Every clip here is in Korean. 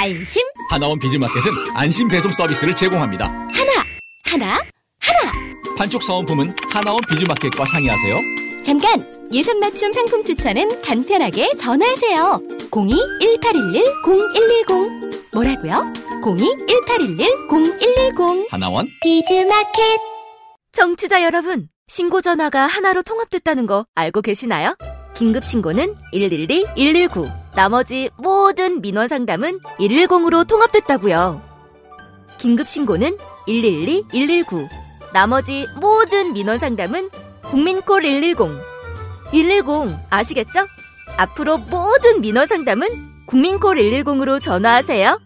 안심. 하나원 비즈마켓은 안심 배송 서비스를 제공합니다. 하나, 하나, 하나. 판촉 사은품은 하나원 비즈마켓과 상의하세요. 잠깐! 예산 맞춤 상품 추천은 간편하게 전화하세요. 02-1811-0110. 뭐라고요? 02-1811-0110. 하나원 비즈마켓. 정취자 여러분, 신고 전화가 하나로 통합됐다는 거 알고 계시나요? 긴급 신고는 112, 119. 나머지 모든 민원 상담은 110으로 통합됐다고요. 긴급 신고는 112, 119. 나머지 모든 민원 상담은 국민콜 110. 110 아시겠죠? 앞으로 모든 민원 상담은 국민콜 110으로 전화하세요.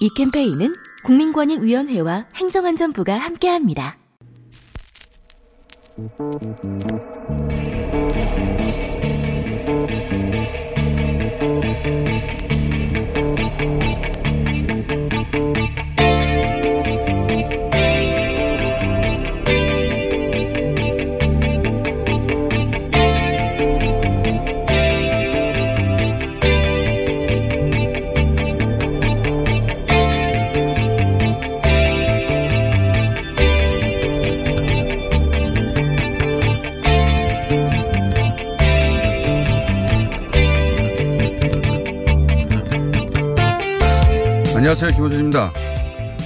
이 캠페인은 국민권익위원회와 행정안전부가 함께합니다. 안녕하세요. 김호준입니다.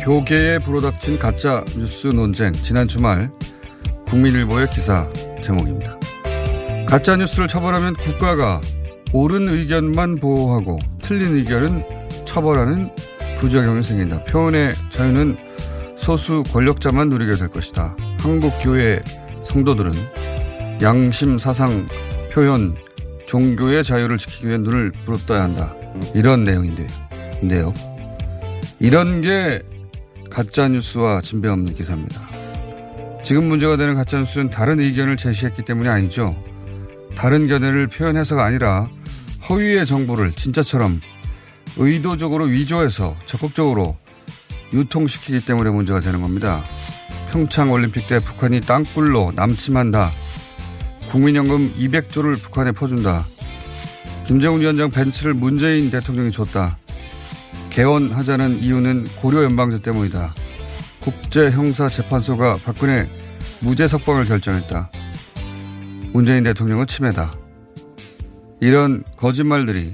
교계에 불어닥친 가짜 뉴스 논쟁. 지난 주말 국민일보의 기사 제목입니다. 가짜 뉴스를 처벌하면 국가가 옳은 의견만 보호하고 틀린 의견은 처벌하는 부작용이 생긴다. 표현의 자유는 소수 권력자만 누리게 될 것이다. 한국 교회 성도들은 양심, 사상, 표현, 종교의 자유를 지키기 위해 눈을 부릅떠야 한다. 이런 내용인데요. 이런 게 가짜뉴스와 진배 없는 기사입니다. 지금 문제가 되는 가짜뉴스는 다른 의견을 제시했기 때문이 아니죠. 다른 견해를 표현해서가 아니라 허위의 정보를 진짜처럼 의도적으로 위조해서 적극적으로 유통시키기 때문에 문제가 되는 겁니다. 평창 올림픽 때 북한이 땅굴로 남침한다. 국민연금 200조를 북한에 퍼준다. 김정은 위원장 벤츠를 문재인 대통령이 줬다. 개헌하자는 이유는 고려 연방제 때문이다. 국제형사재판소가 박근혜 무죄 석방을 결정했다. 문재인 대통령은 침해다. 이런 거짓말들이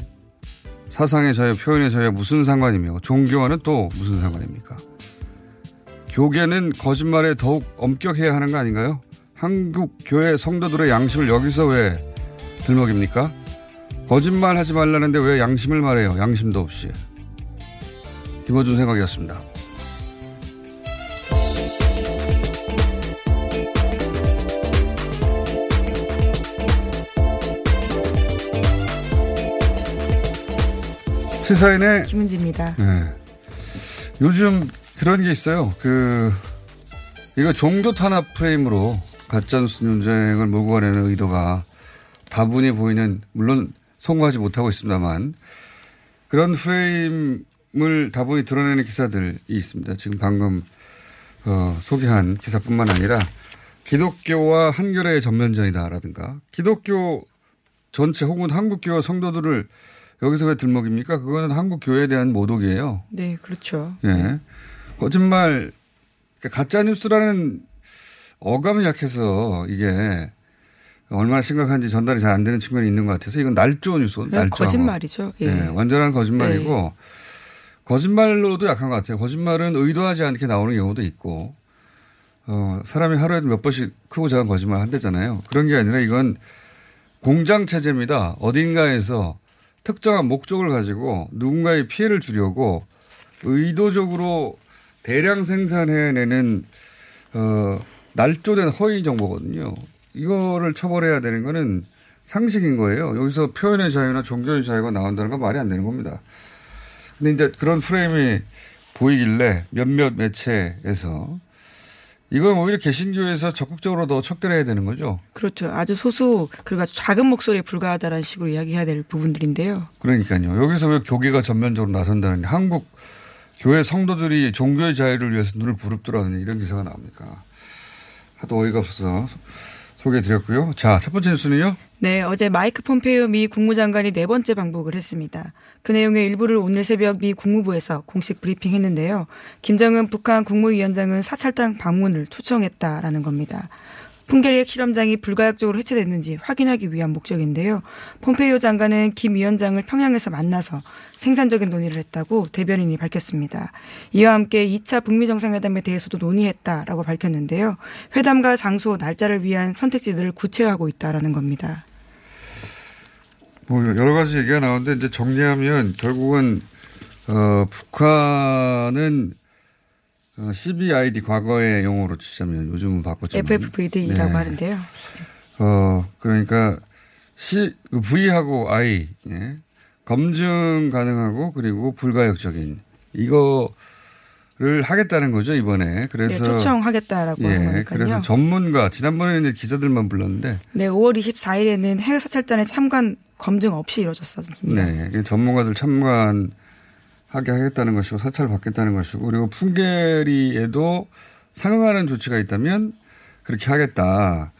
사상의 자유, 표현의 자유와 무슨 상관이며 종교와는 또 무슨 상관입니까? 교계는 거짓말에 더욱 엄격해야 하는 거 아닌가요? 한국 교회 성도들의 양심을 여기서 왜 들먹입니까? 거짓말 하지 말라는데 왜 양심을 말해요? 양심도 없이. 김어준 생각이었습니다. 시사인의 김은지입니다. 네. 요즘 그런 게 있어요. 그 이거 종교 탄압 프레임으로 가짜뉴스 논쟁을 몰고 가려는 의도가 다분히 보이는 물론 성공하지 못하고 있습니다만 그런 프레임 을 다분히 드러내는 기사들이 있습니다. 지금 방금 어, 소개한 기사뿐만 아니라 기독교와 한결의 전면전이다라든가 기독교 전체 혹은 한국교 성도들을 여기서 왜 들먹입니까? 그거는 한국 교회에 대한 모독이에요. 네, 그렇죠. 예. 거짓말, 그러니까 가짜뉴스라는 어감이 약해서 이게 얼마나 심각한지 전달이 잘 안 되는 측면이 있는 것 같아서 이건 날조 뉴스, 날조. 거짓말이죠. 예. 예. 완전한 거짓말이고 예. 거짓말로도 약한 것 같아요. 거짓말은 의도하지 않게 나오는 경우도 있고 어, 사람이 하루에 몇 번씩 크고 작은 거짓말 한대잖아요. 그런 게 아니라 이건 공장 체제입니다. 어딘가에서 특정한 목적을 가지고 누군가의 피해를 주려고 의도적으로 대량 생산해내는 어, 날조된 허위 정보거든요. 이거를 처벌해야 되는 거는 상식인 거예요. 여기서 표현의 자유나 종교의 자유가 나온다는 건 말이 안 되는 겁니다. 근데 이제 그런 프레임이 보이길래 몇몇 매체에서 이건 오히려 개신교에서 적극적으로 더 척결해야 되는 거죠. 그렇죠. 아주 소수 그리고 아주 작은 목소리에 불과하다는 식으로 이야기해야 될 부분들인데요. 그러니까요. 여기서 왜 교계가 전면적으로 나선다는 한국 교회 성도들이 종교의 자유를 위해서 눈을 부릅뜨라는 이런 기사가 나옵니까? 하도 어이가 없어서 소개해 드렸고요. 자, 첫 번째 뉴스는요. 네, 어제 마이크 폼페이오 미 국무장관이 네 번째 방북을 했습니다. 그 내용의 일부를 오늘 새벽 미 국무부에서 공식 브리핑했는데요. 김정은 북한 국무위원장은 사찰당 방문을 초청했다라는 겁니다. 풍계리 핵실험장이 불가역적으로 해체됐는지 확인하기 위한 목적인데요. 폼페이오 장관은 김 위원장을 평양에서 만나서 생산적인 논의를 했다고 대변인이 밝혔습니다. 이와 함께 2차 북미 정상회담에 대해서도 논의했다라고 밝혔는데요. 회담과 장소, 날짜를 위한 선택지들을 구체화하고 있다라는 겁니다. 뭐 여러 가지 얘기가 나오는데 이제 정리하면 결국은 어 북한은 어, CBID 과거의 용어로 치자면 요즘은 바꿨잖아요. FFVD라고 네. 하는데요. 어 그러니까 C 그 V하고 I 예. 검증 가능하고 그리고 불가역적인 이거를 하겠다는 거죠 이번에. 그래서 네, 초청하겠다라고 예, 하니까요. 그래서 전문가 지난번에는 기자들만 불렀는데. 네, 5월 24일에는 해외 사찰단의 참관 검증 없이 이루어졌습니다. 네, 전문가들 참관. 하게 하겠다는 것이고 사찰을 받겠다는 것이고 그리고 풍계리에도 상응하는 조치가 있다면 그렇게 하겠다.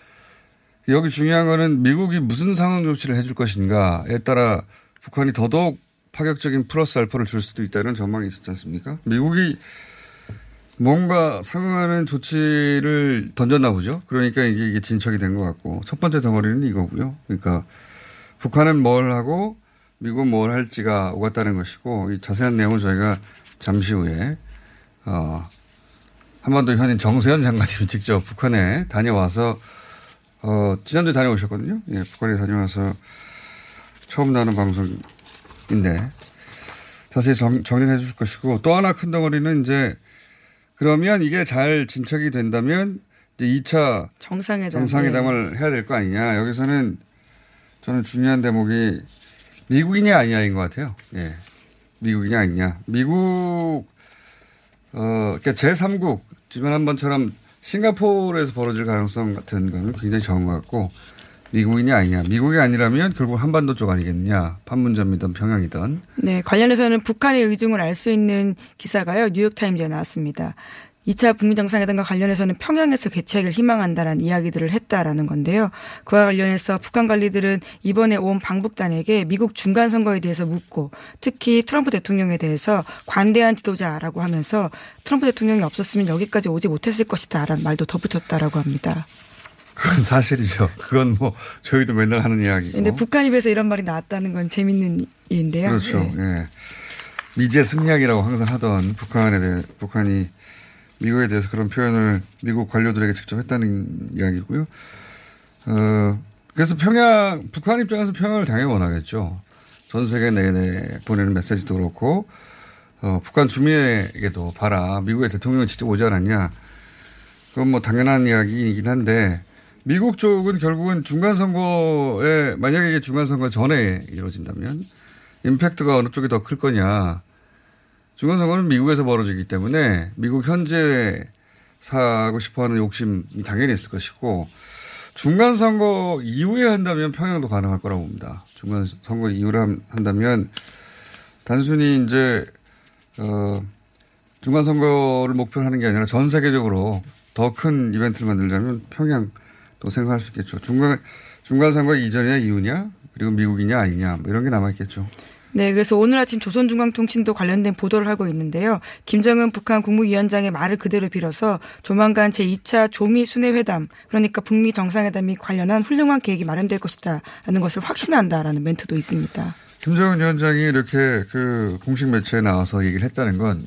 여기 중요한 거는 미국이 무슨 상응 조치를 해줄 것인가에 따라 북한이 더더욱 파격적인 플러스 알파를 줄 수도 있다는 전망이 있었지 않습니까? 미국이 뭔가 상응하는 조치를 던졌나 보죠. 그러니까 이게, 진척이 된 것 같고 첫 번째 덩어리는 이거고요. 그러니까 북한은 뭘 하고 미국은 뭘 할지가 오갔다는 것이고 이 자세한 내용은 저희가 잠시 후에 어, 한반도 현인 정세현 장관님이 직접 북한에 다녀와서 어, 지난주에 다녀오셨거든요. 예, 북한에 다녀와서 처음 나는 방송인데 자세히 정, 정리해 를 주실 것이고 또 하나 큰 덩어리는 이제 그러면 이게 잘 진척이 된다면 이제 2차 정상회담. 네. 해야 될 거 아니냐. 여기서는 저는 중요한 대목이 미국이냐 아니냐인 것 같아요. 예. 미국이냐 아니냐. 미국, 어, 그러니까 제3국, 지난번처럼 싱가포르에서 벌어질 가능성 같은 거는 굉장히 적은 것 같고, 미국이냐 아니냐. 미국이 아니라면 결국 한반도 쪽 아니겠느냐. 판문점이든 평양이든. 네, 관련해서는 북한의 의중을 알 수 있는 기사가요. 뉴욕타임즈에 나왔습니다. 2차 북미 정상회담과 관련해서는 평양에서 개최를 희망한다라는 이야기들을 했다라는 건데요. 그와 관련해서 북한 관리들은 이번에 온 방북단에게 미국 중간 선거에 대해서 묻고 특히 트럼프 대통령에 대해서 관대한 지도자라고 하면서 트럼프 대통령이 없었으면 여기까지 오지 못했을 것이다라는 말도 덧붙였다라고 합니다. 그건 사실이죠. 그건 뭐 저희도 맨날 하는 이야기고. 근데 북한 입에서 이런 말이 나왔다는 건 재밌는 일인데요. 그렇죠. 네. 예. 미제 승리학이라고 항상 하던 북한에 대해 북한이 미국에 대해서 그런 표현을 미국 관료들에게 직접 했다는 이야기고요. 어, 그래서 평양, 북한 입장에서 평양을 당연히 원하겠죠. 전 세계 내내 보내는 메시지도 그렇고, 어, 북한 주민에게도 봐라. 미국의 대통령이 직접 오지 않았냐. 그건 뭐 당연한 이야기이긴 한데, 미국 쪽은 결국은 중간선거에, 만약에 이게 중간선거 전에 이루어진다면, 임팩트가 어느 쪽이 더 클 거냐. 중간선거는 미국에서 벌어지기 때문에 미국 현재 사고 싶어 하는 욕심이 당연히 있을 것이고 중간 선거 이후에 한다면 평양도 가능할 거라고 봅니다. 중간 선거 이후에 한다면 단순히 이제, 어, 중간 선거를 목표로 하는 게 아니라 전 세계적으로 더 큰 이벤트를 만들자면 평양도 생각할 수 있겠죠. 중간, 중간 선거 이전이냐 이후냐 그리고 미국이냐 아니냐 뭐 이런 게 남아 있겠죠. 네, 그래서 오늘 아침 조선중앙통신도 관련된 보도를 하고 있는데요. 김정은 북한 국무위원장의 말을 그대로 빌어서 조만간 제2차 조미 순회 회담, 그러니까 북미 정상회담이 관련한 훌륭한 계획이 마련될 것이다라는 것을 확신한다라는 멘트도 있습니다. 김정은 위원장이 이렇게 그 공식 매체에 나와서 얘기를 했다는 건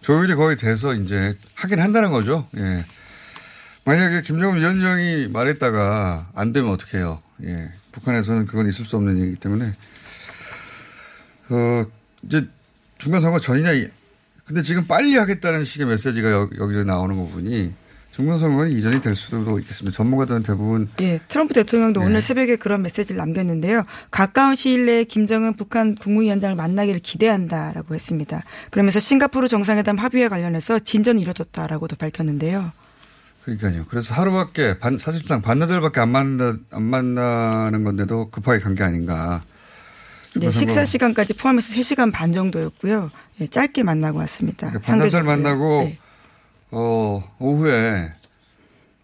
조율이 거의 돼서 이제 하긴 한다는 거죠. 예. 만약에 김정은 위원장이 말했다가 안 되면 어떡해요. 예. 북한에서는 그건 있을 수 없는 얘기이기 때문에, 어, 이제 중간선거 전이냐, 이- 근데 지금 빨리 하겠다는 식의 메시지가 여, 여기서 나오는 거 보니 중간선거는 이전이 될 수도 있겠습니다. 전문가들은 대부분 예, 트럼프 대통령도 네. 오늘 새벽에 그런 메시지를 남겼는데요. 가까운 시일 내에 김정은 북한 국무위원장을 만나기를 기대한다라고 했습니다. 그러면서 싱가포르 정상회담 합의에 관련해서 진전이 이뤄졌다라고도 밝혔는데요. 그러니까요. 그래서 하루밖에 반, 사실상 반나절밖에 안 만나 안 만나는 건데도 급하게 간 게 아닌가. 네, 식사 시간까지 포함해서 3시간 반 정도였고요. 예, 짧게 만나고 왔습니다. 그러니까 반나절. 만나고 네. 어, 오후에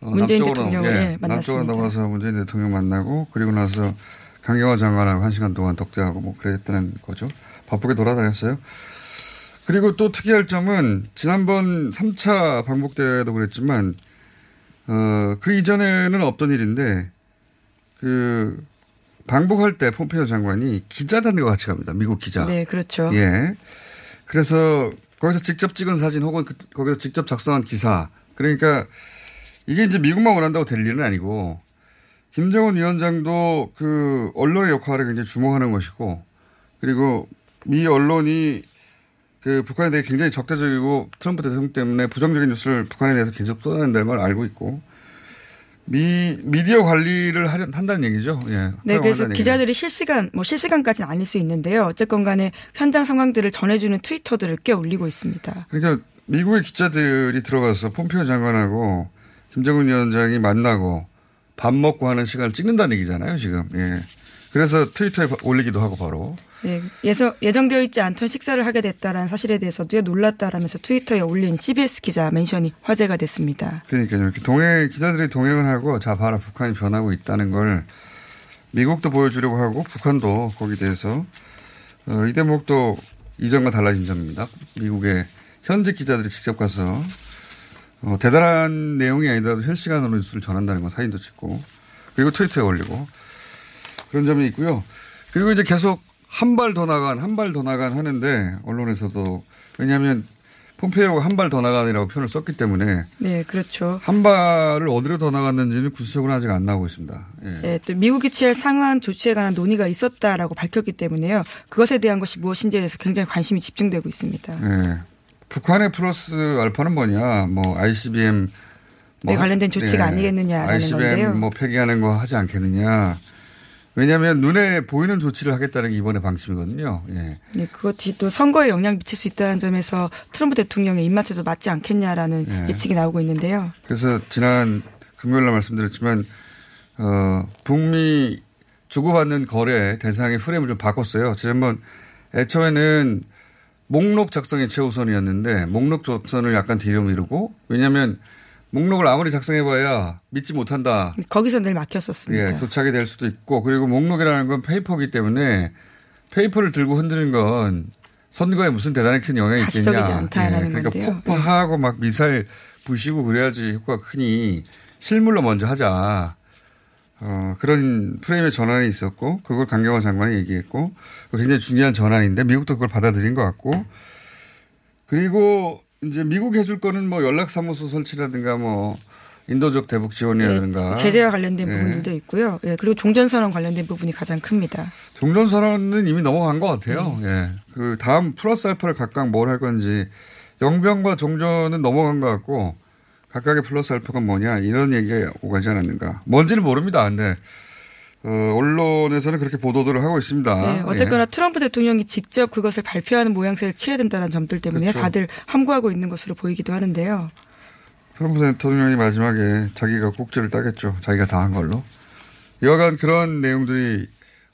어, 문재인 남쪽으로 대통령을, 넘- 예, 남쪽으로 만났습니다. 넘어서 문재인 대통령 만나고 그리고 나서 강경화 장관하고 한 시간 동안 덕대하고 뭐 그랬다는 거죠. 바쁘게 돌아다녔어요. 그리고 또 특이할 점은 지난번 3차 방북 때도 그랬지만 어, 그 이전에는 없던 일인데 그 방북할 때 폼페이오 장관이 기자단과 같이 갑니다. 미국 기자. 네, 그렇죠. 예. 그래서 거기서 직접 찍은 사진 혹은 그- 거기서 직접 작성한 기사. 그러니까 이게 이제 미국만 원한다고 될 일은 아니고 김정은 위원장도 그 언론의 역할을 굉장히 주목하는 것이고 그리고 미 언론이 그 북한에 대해 굉장히 적대적이고 트럼프 대통령 때문에 부정적인 뉴스를 북한에 대해서 계속 쏟아낸다는 걸 알고 있고 미 미디어 관리를 하려, 한다는 얘기죠. 예. 네, 그래서 기자들이 실시간, 뭐 실시간까지는 아닐 수 있는데요. 어쨌건 간에 현장 상황들을 전해주는 트위터들을 꽤 올리고 있습니다. 그러니까 미국의 기자들이 들어가서 폼페이오 장관하고 김정은 위원장이 만나고 밥 먹고 하는 시간을 찍는다는 얘기잖아요, 지금. 예. 그래서 트위터에 올리기도 하고 바로. 네, 예서, 예정되어 있지 않던 식사를 하게 됐다라는 사실에 대해서도 놀랐다라면서 트위터에 올린 CBS 기자 멘션이 화제가 됐습니다. 그러니까요. 이렇게 동행, 기자들이 동행을 하고 자, 봐라, 북한이 변하고 있다는 걸 미국도 보여주려고 하고 북한도 거기에 대해서 어, 이 대목도 이전과 달라진 점입니다. 미국의 현직 기자들이 직접 가서 어, 대단한 내용이 아니더라도 실시간으로 뉴스를 전한다는 건 사진도 찍고 그리고 트위터에 올리고 그런 점이 있고요. 그리고 이제 계속 한 발 더 나간 한 발 더 나간 하는데 언론에서도 왜냐하면 폼페이오가 한 발 더 나간이라고 표현을 썼기 때문에 네, 그렇죠. 한 발을 어디로 더 나갔는지는 구체적으로 아직 안 나오고 있습니다. 예. 예, 또 미국이 취할 상한 조치에 관한 논의가 있었다라고 밝혔기 때문에요. 그것에 대한 것이 무엇인지에 대해서 굉장히 관심이 집중되고 있습니다. 예. 북한의 플러스 알파는 뭐냐, 뭐 ICBM 네, 관련된 조치가 아니겠느냐라는 ICBM 건데요. 뭐 폐기하는 거 하지 않겠느냐. 왜냐하면 눈에 보이는 조치를 하겠다는 게 이번의 방침이거든요. 예. 네, 그것이 또 선거에 영향 미칠 수 있다는 점에서 트럼프 대통령의 입맛에도 맞지 않겠냐라는 예. 예측이 나오고 있는데요. 그래서 지난 금요일 날 말씀드렸지만 어, 북미 주고받는 거래 대상의 프레임을 좀 바꿨어요. 지난번 애초에는 목록 작성이 최우선이었는데 목록 작성을 약간 뒤로 미루고 왜냐하면 목록을 아무리 작성해봐야 믿지 못한다. 거기서 늘 막혔었습니다. 예, 교착이 될 수도 있고 그리고 목록이라는 건 페이퍼이기 때문에 페이퍼를 들고 흔드는 건 선거에 무슨 대단히 큰 영향이 있겠냐. 않다라는 그러니까 건데요. 네. 폭파하고 막 미사일 부시고 그래야지 효과가 크니 실물로 먼저 하자. 어, 그런 프레임의 전환이 있었고 그걸 강경화 장관이 얘기했고 굉장히 중요한 전환인데 미국도 그걸 받아들인 것 같고 그리고 이제 미국 해줄 거는 뭐 연락사무소 설치라든가 뭐 인도적 대북 지원이라든가 네, 제재와 관련된 예. 부분들도 있고요. 예, 그리고 종전선언 관련된 부분이 가장 큽니다. 종전선언은 이미 넘어간 것 같아요. 네. 예. 그 다음 플러스 알파를 각각 뭘 할 건지 영병과 종전은 넘어간 것 같고 각각의 플러스 알파가 뭐냐 이런 얘기가 오가지 않았는가. 뭔지는 모릅니다. 근데 어, 언론에서는 그렇게 보도들을 하고 있습니다. 네, 어쨌거나 예. 트럼프 대통령이 직접 그것을 발표하는 모양새를 취해야 된다는 점들 때문에 그렇죠. 다들 함구하고 있는 것으로 보이기도 하는데요. 트럼프 대통령이 마지막에 자기가 꼭지를 따겠죠. 자기가 다 한 걸로. 여간 그런 내용들이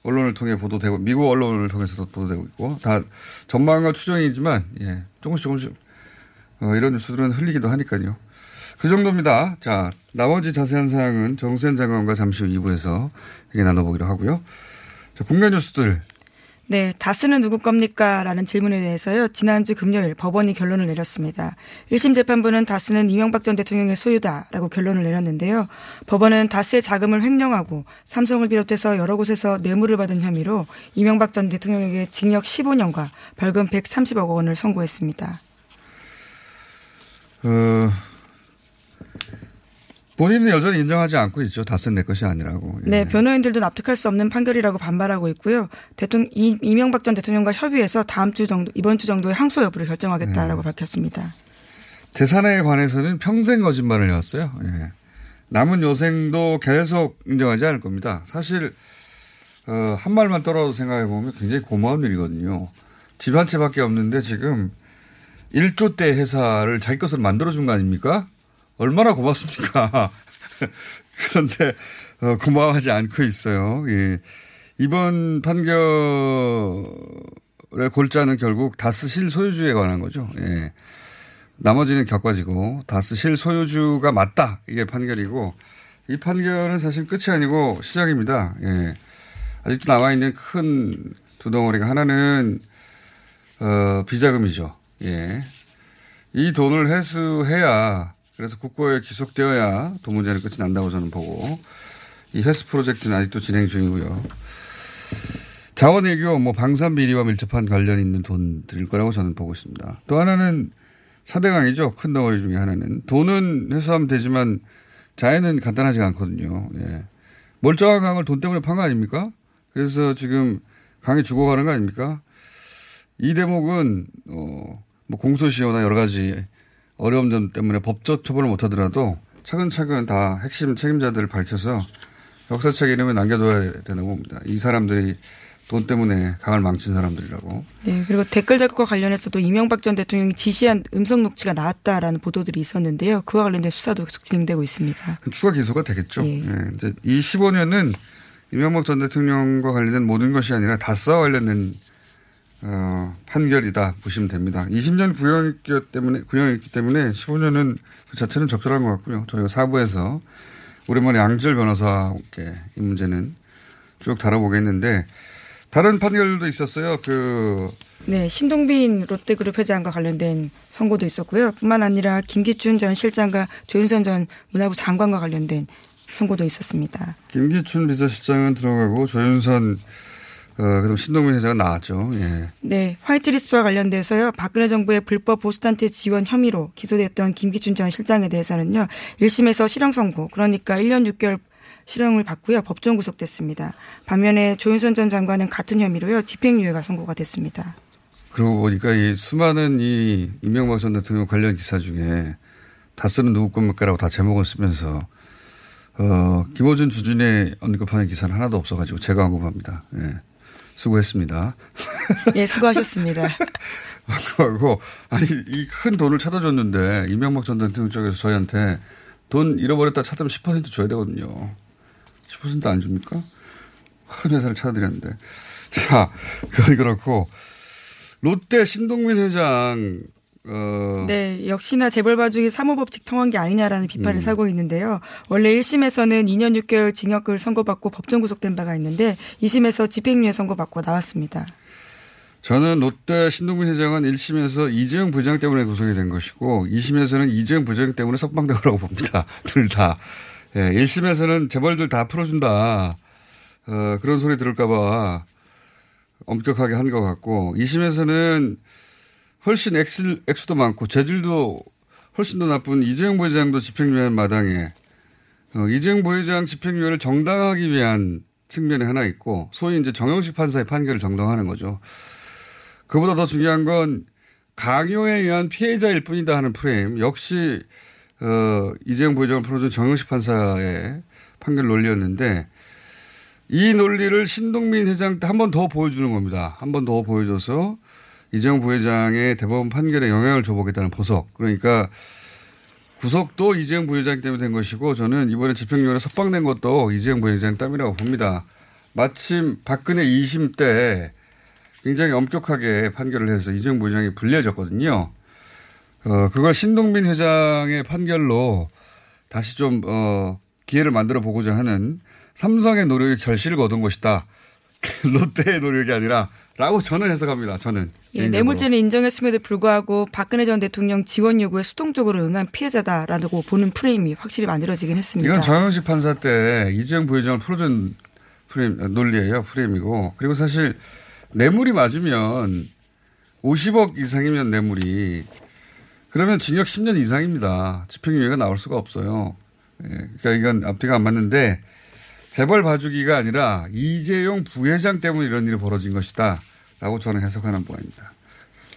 언론을 통해 보도되고 미국 언론을 통해서도 보도되고 있고 다 전망과 추정이지만 예, 조금씩 조금씩 어, 이런 뉴스들은 흘리기도 하니까요. 그 정도입니다. 자 나머지 자세한 사항은 정세현 장관과 잠시 후 2부에서 얘기 나눠보기로 하고요. 자, 국내 뉴스들 네, 다스는 누구 겁니까? 라는 질문에 대해서요. 지난주 금요일 법원이 결론을 내렸습니다. 1심 재판부는 다스는 이명박 전 대통령의 소유다라고 결론을 내렸는데요. 법원은 다스의 자금을 횡령하고 삼성을 비롯해서 여러 곳에서 뇌물을 받은 혐의로 이명박 전 대통령에게 징역 15년과 벌금 130억 원을 선고했습니다. 어, 본인은 여전히 인정하지 않고 있죠. 다쓴 내 것이 아니라고. 네, 변호인들도 납득할 수 없는 판결이라고 반발하고 있고요. 대통령 이, 이명박 전 대통령과 협의해서 다음 주 정도 이번 주 정도에 항소 여부를 결정하겠다라고 네. 밝혔습니다. 재산에 관해서는 평생 거짓말을 해왔어요. 예. 남은 여생도 계속 인정하지 않을 겁니다. 사실 어, 한 말만 떨어도 생각해 보면 굉장히 고마운 일이거든요. 집 한 채밖에 없는데 지금 1조 대 회사를 자기 것으로 만들어준 거 아닙니까? 얼마나 고맙습니까? 그런데 어, 고마워하지 않고 있어요. 예. 이번 판결의 골자는 결국 다스 실소유주에 관한 거죠. 예. 나머지는 격과지고 다스 실소유주가 맞다 이게 판결이고 이 판결은 사실 끝이 아니고 시작입니다. 예. 아직도 남아 있는 큰 두 덩어리가 하나는 어, 비자금이죠. 예. 이 돈을 회수해야 그래서 국고에 기속되어야 돈 문제는 끝이 난다고 저는 보고 이 회수 프로젝트는 아직도 진행 중이고요. 자원외교, 뭐 방산 비리와 밀접한 관련 있는 돈들일 거라고 저는 보고 있습니다. 또 하나는 사대강이죠. 큰 덩어리 중에 하나는 돈은 회수하면 되지만 자해는 간단하지가 않거든요. 예. 멀쩡한 강을 돈 때문에 판 거 아닙니까? 그래서 지금 강이 죽어가는 거 아닙니까? 이 대목은 어, 뭐 공소시효나 여러 가지 어려움 점 때문에 법적 처벌을 못하더라도 차근차근 다 핵심 책임자들을 밝혀서 역사책 이름에 남겨둬야 되는 겁니다. 이 사람들이 돈 때문에 강을 망친 사람들이라고. 네, 그리고 댓글 작업과 관련해서도 이명박 전 대통령이 지시한 음성 녹취가 나왔다라는 보도들이 있었는데요. 그와 관련된 수사도 계속 진행되고 있습니다. 추가 기소가 되겠죠. 예. 예, 이제 이 15년은 이명박 전 대통령과 관련된 모든 것이 아니라 다스와 관련된 어, 판결이다 보시면 됩니다. 20년 구형했기 때문에 구형했기 때문에 15년은 그 자체는 적절한 것 같고요. 저희가 사부에서 오랜만에 양질 변호사와 함께 이 문제는 쭉 다뤄보겠는데 다른 판결도 있었어요. 그 네, 신동빈 롯데그룹 회장과 관련된 선고도 있었고요. 뿐만 아니라 김기춘 전 실장과 조윤선 전 문화부 장관과 관련된 선고도 있었습니다. 김기춘 비서실장은 들어가고 조윤선 어, 그다음 신동민 회장은 나왔죠. 예. 네, 화이트리스트와 관련돼서요. 박근혜 정부의 불법 보수단체 지원 혐의로 기소됐던 김기춘 전 실장에 대해서는요. 1심에서 실형 선고, 그러니까 1년 6개월 실형을 받고요. 법정 구속됐습니다. 반면에 조윤선 전 장관은 같은 혐의로요. 집행유예가 선고가 됐습니다. 그러고 보니까 이 수많은 이 이명박 전 대통령 관련 기사 중에 다 쓰는 누구 겁니까라고 다 제목을 쓰면서 어, 김호준 주진에 언급하는 기사는 하나도 없어가지고 제가 언급합니다. 예. 수고했습니다. 예, 수고하셨습니다. 하고 아니 이 큰 돈을 찾아줬는데 이명박 전 대통령 쪽에서 저희한테 돈 잃어버렸다 찾으면 10% 줘야 되거든요. 10%안 줍니까? 큰 회사를 찾아드렸는데. 자, 그건 그렇고 롯데 신동민 회장 어 네, 역시나 재벌 봐주기 사무법칙 통한 게 아니냐라는 비판을 음. 사고 있는데요. 원래 1심에서는 2년 6개월 징역을 선고받고 법정 구속된 바가 있는데 2심에서 집행유예 선고받고 나왔습니다. 저는 롯데 신동민 회장은 1심에서 이재용 부회장 때문에 구속이 된 것이고 2심에서는 이재용 부회장 때문에 석방된 거라고 봅니다. 둘 다. 예, 1심에서는 재벌들 다 풀어준다. 어, 그런 소리 들을까봐 엄격하게 한 것 같고 2심에서는 훨씬 액수, 액수도 많고 재질도 훨씬 더 나쁜 이재용 부회장도 집행유예 마당에 어, 이재용 부회장 집행유예를 정당화하기 위한 측면이 하나 있고 소위 이제 정영식 판사의 판결을 정당화하는 거죠. 그보다 더 중요한 건 강요에 의한 피해자일 뿐이다 하는 프레임 역시 어, 이재용 부회장을 풀어준 정영식 판사의 판결 논리였는데 이 논리를 신동민 회장 때 한 번 더 보여주는 겁니다. 한 번 더 보여줘서 이재용 부회장의 대법원 판결에 영향을 줘보겠다는 보석. 그러니까 구속도 이재용 부회장 때문에 된 것이고 저는 이번에 집행유예로 석방된 것도 이재용 부회장 땀이라고 봅니다. 마침 박근혜 2심 때 굉장히 엄격하게 판결을 해서 이재용 부회장이 불리해졌거든요. 어, 그걸 신동민 회장의 판결로 다시 좀, 어, 기회를 만들어 보고자 하는 삼성의 노력이 결실을 거둔 것이다. 롯데의 노력이 아니라 라고 저는 해석합니다. 저는. 예. 뇌물죄는 인정했음에도 불구하고 박근혜 전 대통령 지원 요구에 수동적으로 응한 피해자다라고 보는 프레임이 확실히 만들어지긴 했습니다. 이건 정영식 판사 때 이재용 부회장을 풀어준 프레임, 논리예요. 프레임이고. 그리고 사실 뇌물이 맞으면 50억 이상이면 뇌물이 그러면 징역 10년 이상입니다. 집행유예가 나올 수가 없어요. 예, 그러니까 이건 앞뒤가 안 맞는데 재벌 봐주기가 아니라 이재용 부회장 때문에 이런 일이 벌어진 것이다. 라고 저는 해석하는 바입니다.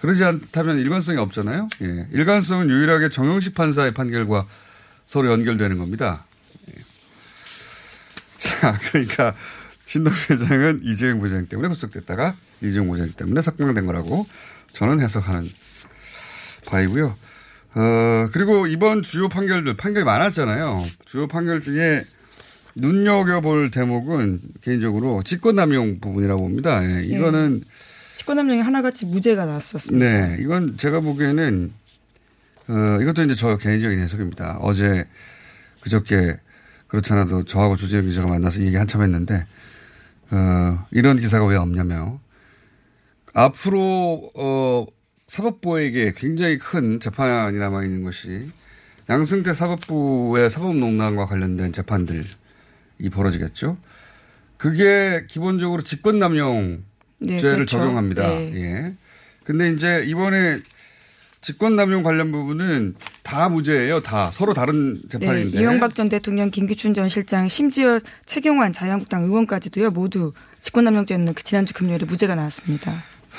그러지 않다면 일관성이 없잖아요. 예. 일관성은 유일하게 정영식 판사의 판결과 서로 연결되는 겁니다. 예. 자, 그러니까 신동 회장은 이재용 부회장 때문에 구속됐다가 이재용 부회장 때문에 석방된 거라고 저는 해석하는 바이고요. 어, 그리고 이번 주요 판결들, 판결이 많았잖아요. 주요 판결 중에 눈여겨볼 대목은 개인적으로 직권남용 부분이라고 봅니다. 예, 이거는 네. 직권남용이 하나같이 무죄가 나왔었습니다. 네, 이건 제가 보기에는 어, 이것도 이제 저 개인적인 해석입니다. 어제 그저께 그렇지 않아도 저하고 주진우 기자가 만나서 얘기 한참 했는데 어, 이런 기사가 왜 없냐며 앞으로 어, 사법부에게 굉장히 큰 재판이 남아 있는 것이 양승태 사법부의 사법농단과 관련된 재판들이 벌어지겠죠. 그게 기본적으로 직권남용 네, 죄를 그렇죠. 적용합니다. 네. 예. 근데 이제 이번에 직권남용 관련 부분은 다 무죄예요. 다 서로 다른 재판인데. 네, 이명박 전 대통령, 김기춘 전 실장, 심지어 최경환 자유한국당 의원까지도요. 모두 직권남용죄는 그 지난주 금요일에 무죄가 나왔습니다.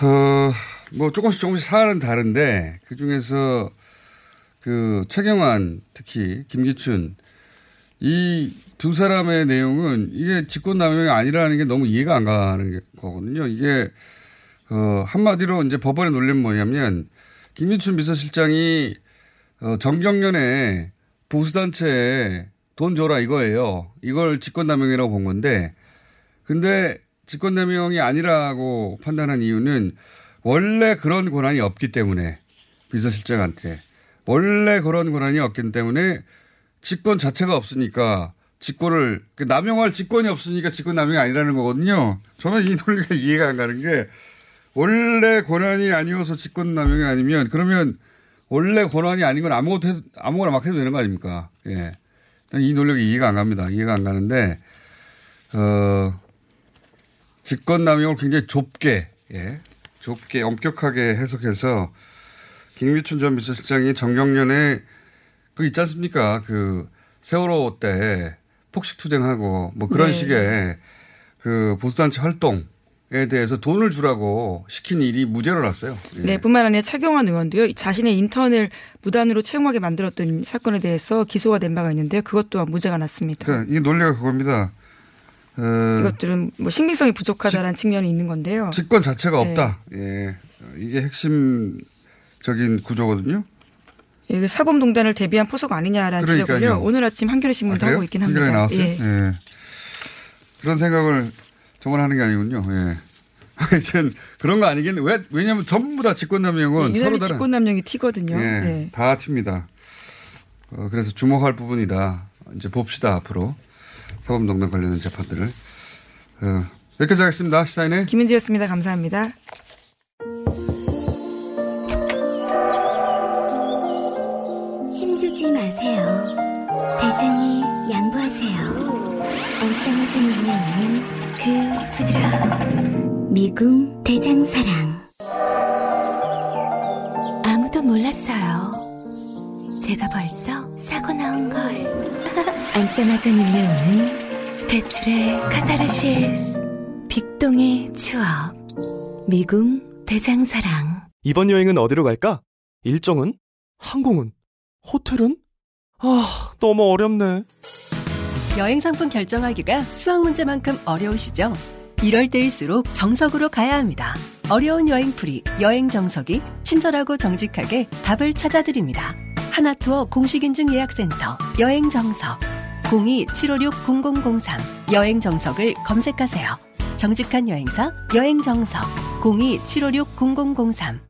어, 뭐 조금씩 조금씩 사안은 다른데 그 중에서 그 최경환 특히 김기춘 이 두 사람의 내용은 이게 직권남용이 아니라는 게 너무 이해가 안 가는 거거든요. 이게 어 한마디로 이제 법원의 논리는 뭐냐면 김기춘 비서실장이 어 정경련에 보수단체에 돈 줘라 이거예요. 이걸 직권남용이라고 본 건데 근데 직권남용이 아니라고 판단한 이유는 원래 그런 권한이 없기 때문에 비서실장한테 원래 그런 권한이 없기 때문에 직권 자체가 없으니까 직권을 그 남용할 직권이 없으니까 직권 남용이 아니라는 거거든요. 저는 이 논리가 이해가 안 가는 게 원래 권한이 아니어서 직권 남용이 아니면 그러면 원래 권한이 아닌 건 아무것도 해도, 아무거나 막 해도 되는 거 아닙니까? 예. 이 논리가 이해가 안 갑니다. 이해가 안 가는데 어 직권 남용을 굉장히 좁게, 예, 좁게 엄격하게 해석해서 김미춘 전 비서실장이 정경련에 그 있지 않습니까? 그 세월호 때 폭식 투쟁하고 뭐 그런 네. 식의 그 보수단체 활동 에 대해서 돈을 주라고 시킨 일이 무죄로 났어요. 예. 네, 뿐만 아니라 최경환 의원도요. 자신의 인턴을 무단으로 채용하게 만들었던 사건에 대해서 기소가 된 바가 있는데요. 그것 또한 무죄가 났습니다. 그러니까 이 논리가 그겁니다. 어, 이것들은 뭐 신빙성이 부족하다는 측면이 있는 건데요. 직권 자체가 네. 없다. 예. 이게 핵심적인 구조거든요. 예, 그 사범동단을 대비한 포석 아니냐라는 그러니까요. 지적을요. 오늘 아침 한겨레 신문도 아, 하고 있긴 합니다. 한겨레 나왔어요. 예. 예. 그런 생각을 정말 하는 게 아니군요. 예. 하여튼 그런 거 아니겠네. 왜 왜냐하면 전부 다 직권남용은 네, 서로 다른 직권남용이 튀거든요. 예, 네. 다 튑니다. 어, 그래서 주목할 부분이다. 이제 봅시다 앞으로. 사법농단 관련된 재판들을. 어, 여기까지 하겠습니다. 시사인의 김은지였습니다. 감사합니다. 마세요. 대장이 양보하세요. 얼짱어진 능력은 그 부드러운 미궁 대장사랑. 아무도 몰랐어요. 제가 벌써 사고 나온 걸. 앉자마자 밀려오는 배출의 카타르시스 빅동의 추억 미궁 대장사랑 이번 여행은 어디로 갈까? 일정은? 항공은? 호텔은? 아 너무 어렵네 여행 상품 결정하기가 수학 문제만큼 어려우시죠? 이럴 때일수록 정석으로 가야 합니다. 어려운 여행풀이 여행 정석이 친절하고 정직하게 답을 찾아드립니다. 하나투어 공식인증 예약센터 여행 정석 02-756-0003 여행 정석을 검색하세요. 정직한 여행사 여행 정석 02-756-0003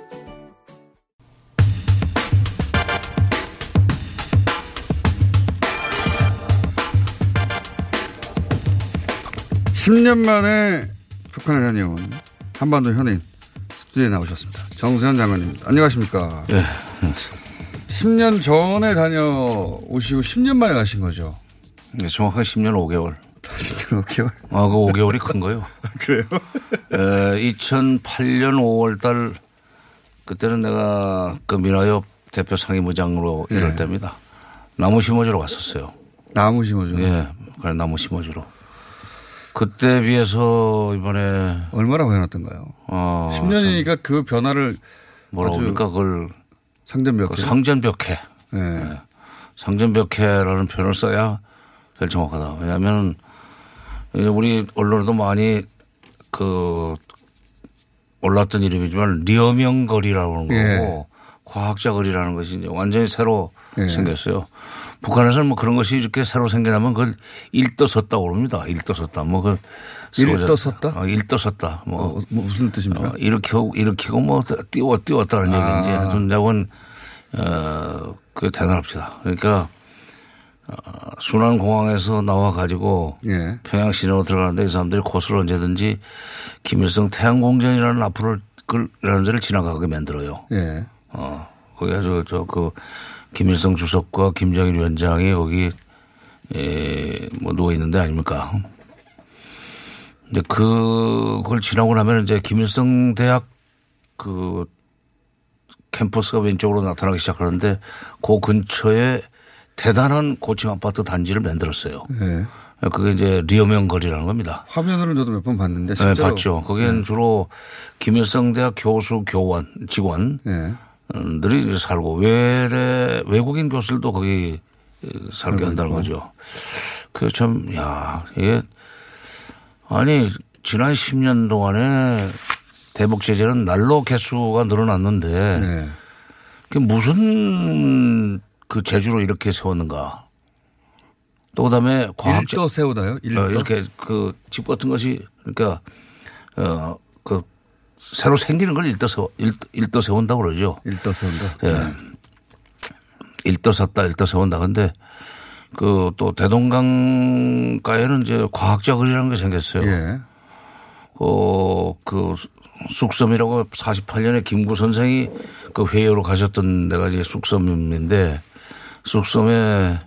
10년 만에 북한에 다녀온 한반도 현인 스튜디오에 나오셨습니다. 정세현 장관입니다. 안녕하십니까. 네. 10년 전에 다녀오시고 10년 만에 가신 거죠. 네, 정확하게 10년 5개월. 10년 5개월? 아, 그 5개월이 큰 거요. 그래요? 에, 2008년 5월 달, 그때는 내가 그 민화협 대표 상임의장으로 예. 일할 때입니다. 나무 심어주러 갔었어요. 나무 심어주러? 예, 그래, 나무 심어주러. 그때 비해서 이번에. 얼마나 변했던가요? 어. 10년이니까 그 변화를 뭐라고 아주 합니까? 그걸. 상전벽해. 그 상전벽해. 예. 예. 상전벽해라는 표현을 써야 제일 정확하다. 왜냐하면 우리 언론에도 많이 그 올랐던 이름이지만 리어명거리라고 하는 예. 거고 과학자 거리라는 것이 이제 완전히 새로 예. 생겼어요. 북한에서는 뭐 그런 것이 이렇게 새로 생겨나면 그걸 일떠 섰다고 그럽니다. 일떠 섰다. 뭐 그. 일떠 섰다? 어, 일떠 섰다. 뭐. 어, 뭐 무슨 뜻입니까? 어, 일으키고, 일으키고 뭐 띄워, 띄웠다는 아. 얘기인지 하여튼 내건 어, 그 대단합시다. 그러니까 어, 순환공항에서 나와 가지고 예. 평양 시내로 들어가는데 이 사람들이 코스를 언제든지 김일성 태양공전이라는 앞으로 그라는 데를 지나가게 만들어요. 예. 어, 거기가 저, 저, 그, 김일성 주석과 김정일 위원장이 거기, 에, 뭐 누워 있는데 아닙니까? 근데 그, 그걸 지나고 나면 이제 김일성 대학 그 캠퍼스가 왼쪽으로 나타나기 시작하는데 그 근처에 대단한 고층 아파트 단지를 만들었어요. 예. 그게 이제 리어명 거리라는 겁니다. 화면으로 저도 몇 번 봤는데 네, 실제로 봤죠. 거기엔 주로 김일성 대학 교수, 교원, 직원 들이 예. 살고 외래 외국인 교수들도 거기 살게 한다는 거죠. 그래서 참, 야, 이게 아니 지난 10년 동안에 대북 제재는 날로 개수가 늘어났는데 네. 그게 무슨 그 제주로 이렇게 세웠는가? 또 그다음에 과학자 일도 세우나요? 일도? 어, 이렇게 그 집 같은 것이 그러니까 어그 새로 생기는 걸 일떠 일, 일떠 세운다 고 그러죠. 일도 세운다. 네. 예. 일떠 섰다 일떠 세운다. 근데 그 또 대동강가에는 이제 과학자 거리라는 게 생겼어요. 예. 그, 그 쑥섬이라고 48년에 김구 선생이 그 회의로 가셨던 데가 이제 쑥섬인데 쑥섬에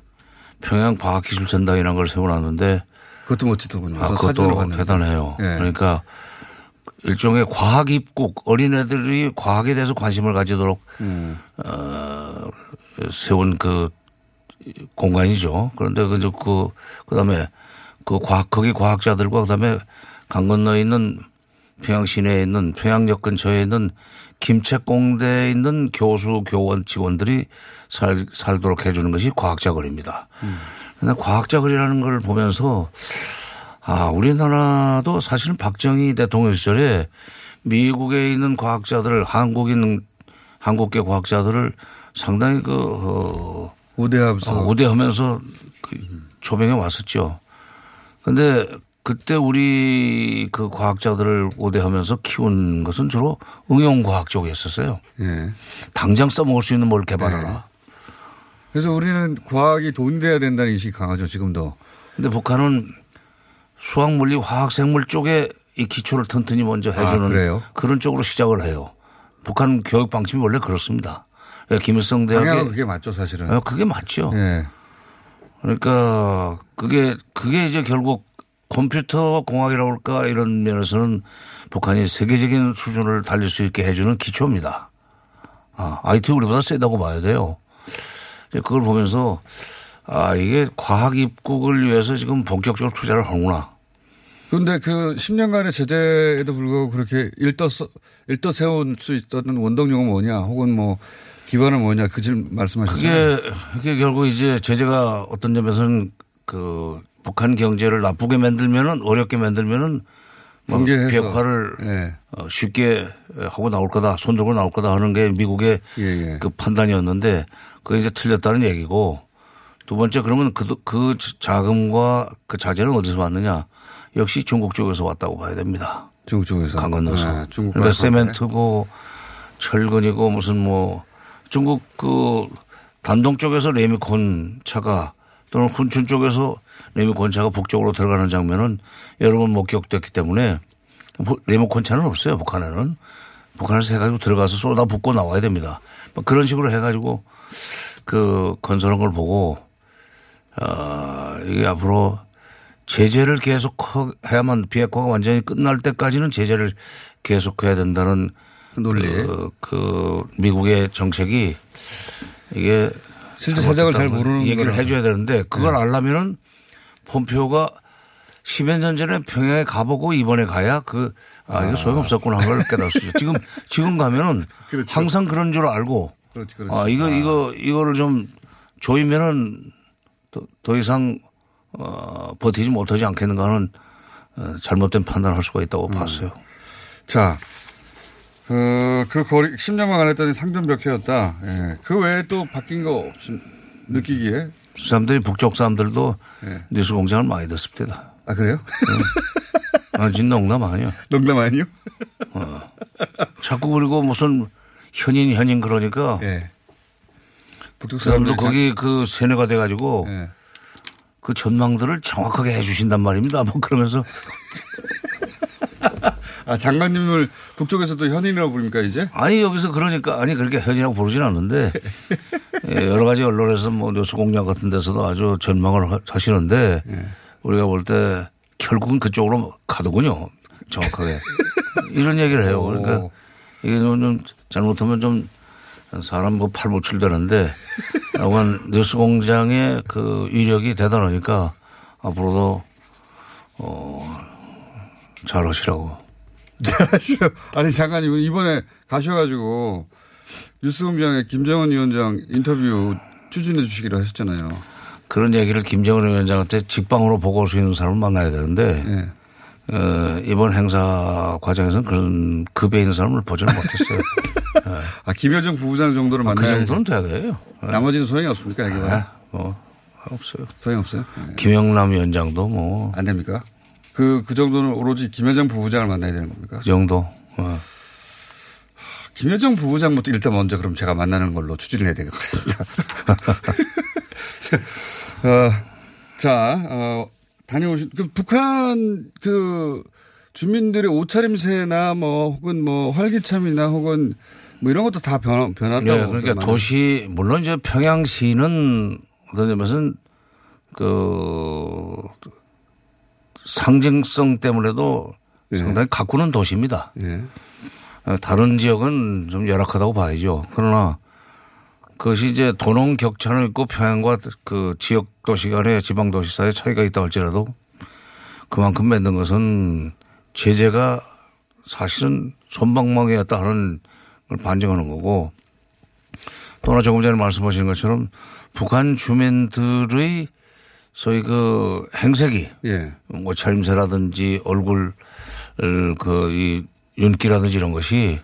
평양 과학기술전당이라는 걸 세워놨는데 그것도 멋지더군요. 아, 그것도. 대단해요. 예. 그러니까 일종의 과학 입국 어린애들이 과학에 대해서 관심을 가지도록 음. 어, 세운 그 공간이죠. 그런데 그, 그, 그 다음에 그 과학, 거기 과학자들과 그 다음에 강 건너에 있는 평양 시내에 있는 평양역 근처에 있는 김책공대에 있는 교수, 교원, 직원들이 살, 살도록 해주는 것이 과학자거리입니다. 그런데 과학자거리라는 걸 보면서 아, 우리나라도 사실은 박정희 대통령 시절에 미국에 있는 과학자들을 한국인, 한국계 과학자들을 상당히 그, 어, 우대하면서. 어, 우대하면서 그 조명해 왔었죠. 근데 그때 우리 그 과학자들을 우대하면서 키운 것은 주로 응용과학 쪽이었었어요. 예. 당장 써먹을 수 있는 뭘 개발하라. 네. 그래서 우리는 과학이 돈 돼야 된다는 인식이 강하죠, 지금도. 근데 북한은 수학, 물리, 화학, 생물 쪽에 이 기초를 튼튼히 먼저 해주는 아? 그런 쪽으로 시작을 해요. 북한 교육 방침이 원래 그렇습니다. 그러니까 김일성 대학의 그게 맞죠, 사실은. 어, 그게 맞죠. 예. 그러니까 그게 그게 이제 결국 컴퓨터 공학이라고 할까 이런 면에서는 북한이 세계적인 수준을 달릴 수 있게 해주는 기초입니다. 아, IT 우리보다 세다고 봐야 돼요. 이제 그걸 보면서 아, 이게 과학 입국을 위해서 지금 본격적으로 투자를 하는구나. 그런데 그 10년간의 제재에도 불구하고 그렇게 일떠, 일떠 세울 수 있었던 원동력은 뭐냐 혹은 뭐 기반은 뭐냐 그 질 말씀하셨잖아요. 그게, 그게 결국 이제 제재가 어떤 점에서는 그 북한 경제를 나쁘게 만들면은 어렵게 만들면은 뭐 붕괴해서. 비핵화를 예. 어, 쉽게 하고 나올 거다, 손 들고 나올 거다 하는 게 미국의 예, 그 판단이었는데 그게 이제 틀렸다는 얘기고 두 번째 그러면 그, 그 자금과 그 자재는 어디서 왔느냐 역시 중국 쪽에서 왔다고 봐야 됩니다. 중국 쪽에서. 강 건너서. 네, 중국 그러니까. 세멘트고 철근이고 무슨 뭐 중국 그 단동 쪽에서 레미콘 차가 또는 훈춘 쪽에서 레모콘차가 북쪽으로 들어가는 장면은 여러 번 목격됐기 때문에 레모콘차는 없어요. 북한에는. 북한에서 해가지고 들어가서 쏟아 붓고 나와야 됩니다. 뭐 그런 식으로 해가지고 그 건설한 걸 보고 어, 이게 앞으로 제재를 계속 해야만 비핵화가 완전히 끝날 때까지는 제재를 계속해야 된다는 논리. 그, 그 미국의 정책이 이게 실제 사정을 잘 모르는 얘기를 거라. 해줘야 되는데 그걸 네. 알려면은 폼페오가 10여 년 전에 평양에 가보고 이번에 가야 그, 아, 이거 소용없었구나 한 걸 깨달을 수 있죠. 지금, 지금 가면은 그렇죠. 항상 그런 줄 알고. 그렇지, 그렇지. 아, 이거, 아. 이거, 이거를 좀 조이면은 더, 더 이상 어, 버티지 못하지 않겠는가 하는 어, 잘못된 판단을 할 수가 있다고 음. 봤어요. 자, 그, 그 거리, 10년만 안 했더니 상전벽해였다. 예. 그 외에 또 바뀐 거 없음, 느끼기에. 사람들이 북쪽 사람들도 예. 뉴스 공장을 많이 듣습니다. 아, 그래요? 아, 진 농담 아니야. 농담 아니요? 어. 자꾸 그리고 무슨 현인 현인 그러니까. 예. 북쪽 사람들 사람들 거기 그 세뇌가 돼가지고 예. 그 전망들을 정확하게 해주신단 말입니다. 뭐 그러면서 아, 장관님을 북쪽에서도 현인이라고 부릅니까, 이제? 아니 여기서 그러니까 아니 그렇게 현이라고 부르진 않는데 예, 여러 가지 언론에서 뭐 뉴스 공장 같은 데서도 아주 전망을 하- 하시는데 예. 우리가 볼 때 결국은 그쪽으로 가더군요. 정확하게 이런 얘기를 해요. 그러니까 이게 좀, 좀 잘못하면 좀 사람 뭐 팔보칠 되는데 하여간 뉴스 공장의 그 위력이 대단하니까 앞으로도 어, 잘 하시라고. 아니, 장관님 이번에 가셔가지고 뉴스공장에 김정은 위원장 인터뷰 추진해 주시기로 하셨잖아요. 그런 얘기를 김정은 위원장한테 직방으로 보고 올 수 있는 사람을 만나야 되는데 네. 어, 이번 행사 과정에서는 그런 급에 있는 사람을 보지는 못했어요. 아, 김여정 부부장 정도를 아, 그 만나야 정도는 돼야 돼요. 나머지는 소용이 없습니까? 아, 뭐 없어요. 소용이 없어요? 네. 김영남 위원장도 뭐그안 됩니까? 그, 그 정도는 오로지 김여정 부부장을 만나야 되는 겁니까? 정도. 어. 김여정 부부장부터 일단 먼저 그럼 제가 만나는 걸로 추진을 해야 될 것 같습니다. 어, 자, 어, 다녀오신, 그 북한 그 주민들의 옷차림새나 뭐 혹은 뭐 활기참이나 혹은 뭐 이런 것도 다 변, 변한다고. 네, 그러니까 도시 물론 이제 평양시는 어떤 점에서는 그 상징성 때문에도 상당히 가꾸는 도시입니다. 예. 어, 다른 지역은 좀 열악하다고 봐야죠. 그러나 그것이 이제 도농 격차는 있고 평양과 그 지역 도시 간의 지방 도시 사이에 차이가 있다 할지라도 그만큼 맺는 것은 제재가 사실은 손방망이였다 하는 걸 반증하는 거고 또 하나 조금 전에 말씀하신 것처럼 북한 주민들의 소위 그 행색이 예. 뭐 차림새라든지 얼굴 그 이 윤기라든지 이런 것이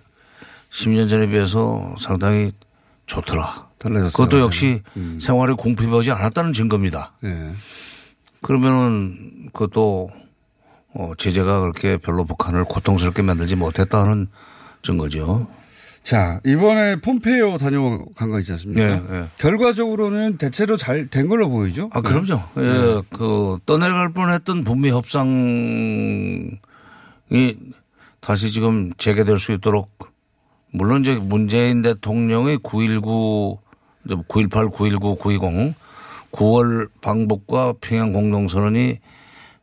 10년 전에 비해서 상당히 좋더라. 달라졌어요. 그것도 역시 음. 생활에 궁핍하지 않았다는 증거입니다. 예. 그러면은 그것도 어 제재가 그렇게 별로 북한을 고통스럽게 만들지 못했다는 증거죠. 자, 이번에 폼페이오 다녀간 거 있지 않습니까? 네, 네. 결과적으로는 대체로 잘 된 걸로 보이죠? 아, 그럼요. 네. 예, 그 떠내려갈 뻔 했던 북미 협상이 다시 지금 재개될 수 있도록 물론 이제 문재인 대통령의 919, 918, 919, 920 9월 방북과 평양 공동선언이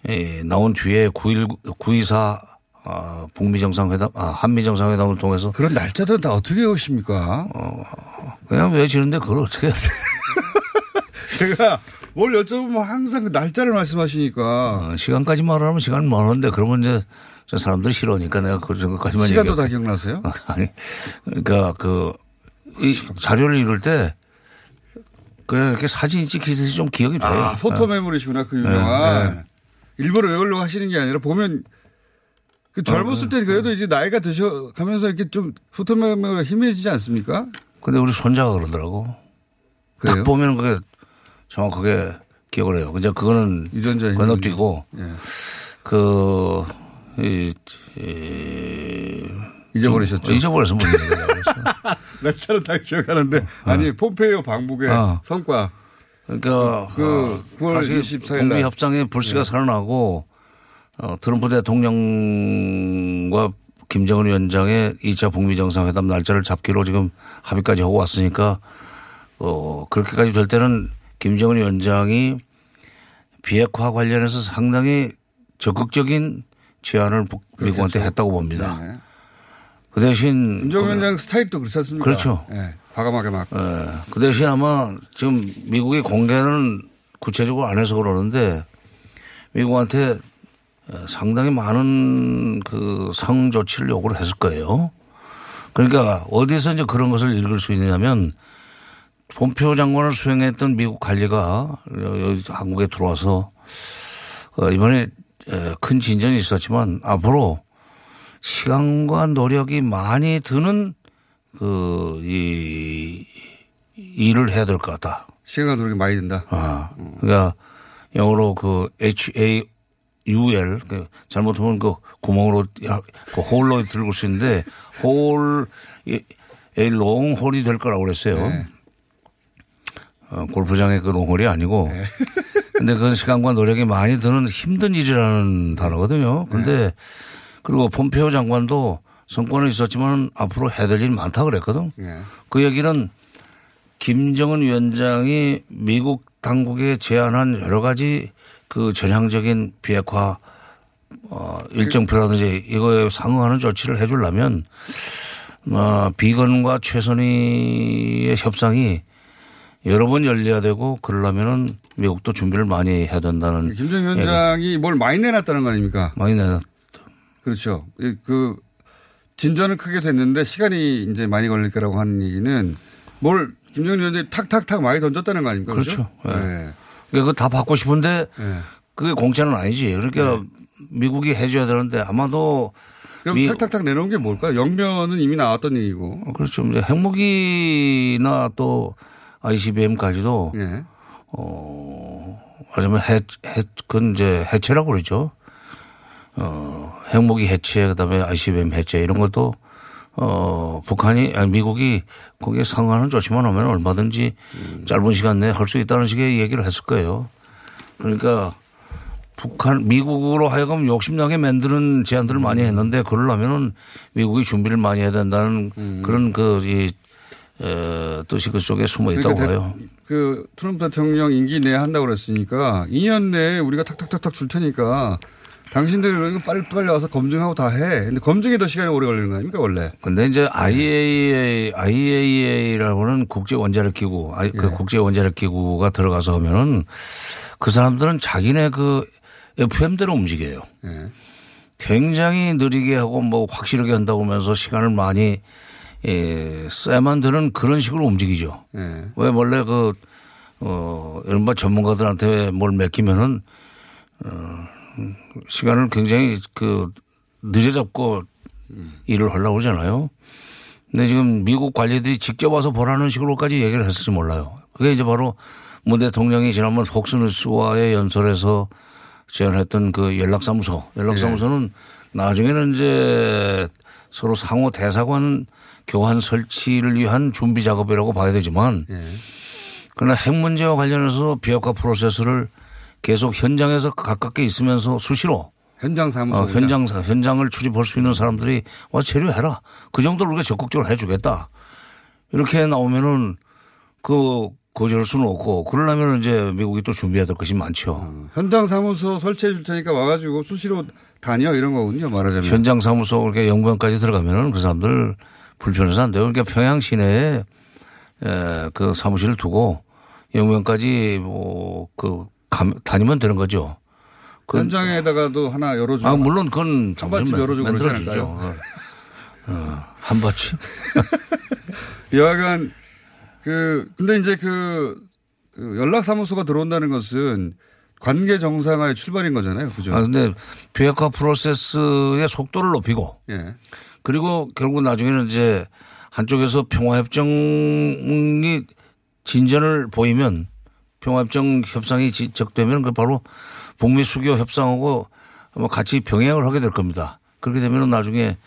예, 나온 뒤에 919, 924 아, 북미 정상회담, 아, 한미 정상회담을 통해서 그런 날짜들은 다 어떻게 오십니까? 그냥 외치는데 그걸 어떻게 제가 뭘 여쭤보면 항상 그 날짜를 말씀하시니까. 어, 시간까지 말하면 시간 많은데 그러면 이제 저 사람들 싫어하니까 내가 그 정도까지만 시간도 얘기하고. 다 기억나세요? 아니, 그러니까 그, 이 자료를 읽을 때 그냥 이렇게 사진이 찍히듯이 좀 기억이 돼요. 아, 포토 네. 메모리시구나, 그 유명한. 네, 일부러 외우려고 하시는 게 아니라 보면 그 젊었을 때 그래도 이제 나이가 드셔 가면서 이렇게 좀 포토 메모리가 희미해지지 않습니까? 근데 우리 손자가 그러더라고. 그래요? 딱 보면 그게 정확하게 기억을 해요. 근데 그거는 유전자 건너뛰고 예. 그, 이, 이 잊어버리셨죠? 좀 잊어버려서 못 얘기해요. 날짜는 다 기억하는데 아니 폼페이오 방북의 어. 성과 그러니까 그 어, 9월 다시 24일 날. 북미 협상의 불씨가 네. 살아나고 어, 트럼프 대통령과 김정은 위원장의 2차 북미 정상회담 날짜를 잡기로 지금 합의까지 하고 왔으니까 어, 그렇게까지 될 때는 김정은 위원장이 비핵화 관련해서 상당히 적극적인 제안을 북- 미국한테 했다고 봅니다. 그 대신 김정은 위원장 스타일도 그렇지 않습니까? 그렇죠. 예, 과감하게 막. 예. 그 대신 아마 지금 미국이 공개는 구체적으로 안 해서 그러는데 미국한테 상당히 많은 그 성 조치를 요구를 했을 거예요. 그러니까 어디서 이제 그런 것을 읽을 수 있냐면 본표 장관을 수행했던 미국 관리가 여기 한국에 들어와서 어, 이번에 에, 큰 진전이 있었지만 앞으로 시간과 노력이 많이 드는 그, 이, 일을 해야 될 것 같다. 시간과 노력이 많이 든다. 아, 그러니까 영어로 그 H-A-U-L, 그 잘못하면 그 구멍으로 야- 그 홀로 들고 수 있는데 홀, 이- A long 홀이 될 거라고 그랬어요. 네. 어, 골프장의 그 롱홀이 아니고. 네. 근데 그건 시간과 노력이 많이 드는 힘든 일이라는 단어거든요. 네. 근데 그리고 폼페오 장관도 성과는 있었지만 앞으로 해야 될 일이 많다 그랬거든. 예. 그 얘기는 김정은 위원장이 미국 당국에 제안한 여러 가지 그 전향적인 비핵화 어 일정표라든지 이거에 상응하는 조치를 해 주려면 어 비건과 최선희의 협상이 여러 번 열려야 되고 그러려면은 미국도 준비를 많이 해야 된다는 김정은 위원장이 뭘 많이 내놨다는 거 아닙니까? 많이 내놨. 그렇죠. 이- 그 진전은 크게 됐는데 시간이 이제 많이 걸릴 거라고 하는 얘기는 뭘 김정은 위원장이 탁탁탁 많이 던졌다는 거 아닙니까? 그렇죠. 네. 예. 그러니까 그거 다 받고 싶은데 네. 그게 공짜는 아니지. 그러니까 미국이 해줘야 되는데 아마도 그럼 미- 탁탁탁 내놓은 게 뭘까요? 영변은 이미 나왔던 얘기고. 그렇죠. 이제 핵무기나 또 ICBM까지도 예. 어, 말하자면 해, 해, 그건 이제 해체라고 그러죠. 어, 핵무기 해체, 그 다음에 ICBM 해체 이런 것도 어, 북한이, 아니, 미국이 거기에 상응하는 조치만 하면 얼마든지 짧은 시간 내에 할 수 있다는 식의 얘기를 했을 거예요. 그러니까 북한, 미국으로 하여금 욕심나게 만드는 제안들을 많이 했는데 그러려면은 미국이 준비를 많이 해야 된다는 그런 그, 이, 에, 뜻이 그쪽에 숨어 있다고 그러니까 봐요. 대- 그 트럼프 대통령 임기 내에 한다고 그랬으니까 2년 내에 우리가 탁탁탁탁 줄 테니까 당신들이 그러니까 빨리 빨리 와서 검증하고 다 해. 근데 검증에 더 시간이 오래 걸리는 거 아닙니까 원래? 근데 이제 IAEA, IAEA라고는 국제 원자력 기구, 아이, 그 국제 원자력 기구가 들어가서 하면은 그 사람들은 자기네 그 FM대로 움직여요. 예. 굉장히 느리게 하고 뭐 확실하게 한다고 하면서 시간을 많이 예, 되는 그런 식으로 움직이죠. 예. 왜 원래 그, 어, 이른바 전문가들한테 뭘 맡기면은, 어, 시간을 굉장히 그, 늦어 잡고 일을 하려고 그러잖아요. 근데 지금 미국 관리들이 직접 와서 보라는 식으로까지 얘기를 했을지 몰라요. 그게 이제 바로 문 대통령이 지난번 폭스뉴스와의 연설에서 제안했던 그 연락사무소. 연락사무소는 나중에는 이제 서로 상호 대사관 교환 설치를 위한 준비 작업이라고 봐야 되지만 그러나 핵 문제와 관련해서 비핵화 프로세스를 계속 현장에서 가깝게 있으면서 수시로 현장 사무소. 어, 현장 현장을 출입할 수 있는 사람들이 와서 체류해라. 그 정도로 우리가 적극적으로 해주겠다. 이렇게 나오면은 그 거절할 수는 없고 그러려면 이제 미국이 또 준비해야 될 것이 많죠. 현장 사무소 설치해 줄 테니까 와가지고 수시로 다녀 이런 거군요 말하자면. 현장 사무소 그렇게 영변까지 들어가면은 그 사람들 불편해서 안 돼요. 그러니까 평양 시내에 에, 그 사무실을 두고 영변까지 뭐그 다니면 되는 거죠. 그- 현장에다가도 하나 열어주고. 아 물론 그건 만- 열어주고 그러지 만들어주죠. 않을까요? 어, 한받침. 여하간 그 근데 이제 그, 그 연락 사무소가 들어온다는 것은 관계 정상화의 출발인 거잖아요. 그죠? 아 근데 비핵화 프로세스의 속도를 높이고 예. 그리고 결국 나중에는 이제 한쪽에서 평화협정이 진전을 보이면 평화협정 협상이 지적되면 그 바로 북미 수교 협상하고 같이 병행을 하게 될 겁니다. 그렇게 되면 나중에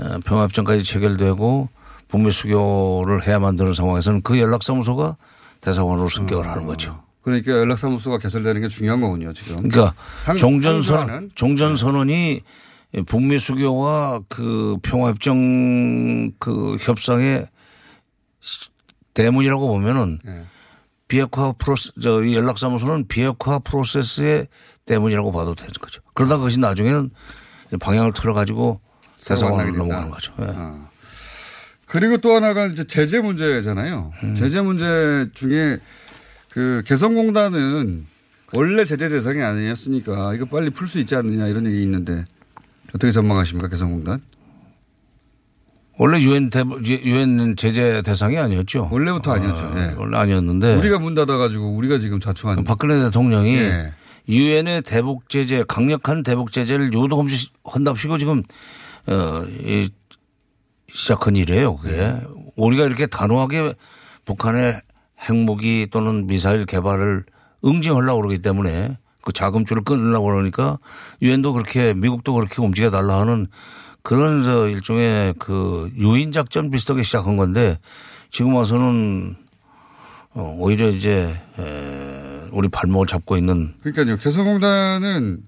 어, 평화협정까지 체결되고 북미 수교를 해야만 되는 상황에서는 그 연락사무소가 대사관으로 승격을 하는 거죠. 그러니까 연락사무소가 개설되는 게 중요한 거군요, 지금. 그러니까 상- 종전선? 종전선언이 북미 수교와 그 평화협정 그 협상의 대문이라고 보면은 네. 비핵화 프로세 저 연락사무소는 비핵화 프로세스의 대문이라고 봐도 되는 거죠. 그러다 그것이 나중에는 방향을 틀어가지고 대사관으로 넘어가는 거죠. 예. 그리고 또 하나가 이제 제재 문제잖아요. 음. 제재 문제 중에 그 개성공단은 원래 제재 대상이 아니었으니까 이거 빨리 풀 수 있지 않느냐 이런 얘기 있는데 어떻게 전망하십니까 개성공단? 원래 유엔 대 유엔 제재 대상이 아니었죠. 원래부터 아니었죠. 어, 예. 원래 아니었는데 우리가 문 닫아가지고 우리가 지금 자초한 박근혜 대통령이 예. 유엔의 대북 제재 강력한 대북 제재를 요도 없이 한답시고 지금 어, 이 시작한 일이에요. 그게 네. 우리가 이렇게 단호하게 북한의 핵무기 또는 미사일 개발을 응징하려고 그러기 때문에 그 자금줄을 끊으려고 그러니까 유엔도 그렇게 미국도 그렇게 움직여 달라 하는 그런 저 일종의 그 유인 작전 비슷하게 시작한 건데 지금 와서는 어, 오히려 이제 에, 우리 발목을 잡고 있는 그러니까요. 개성공단은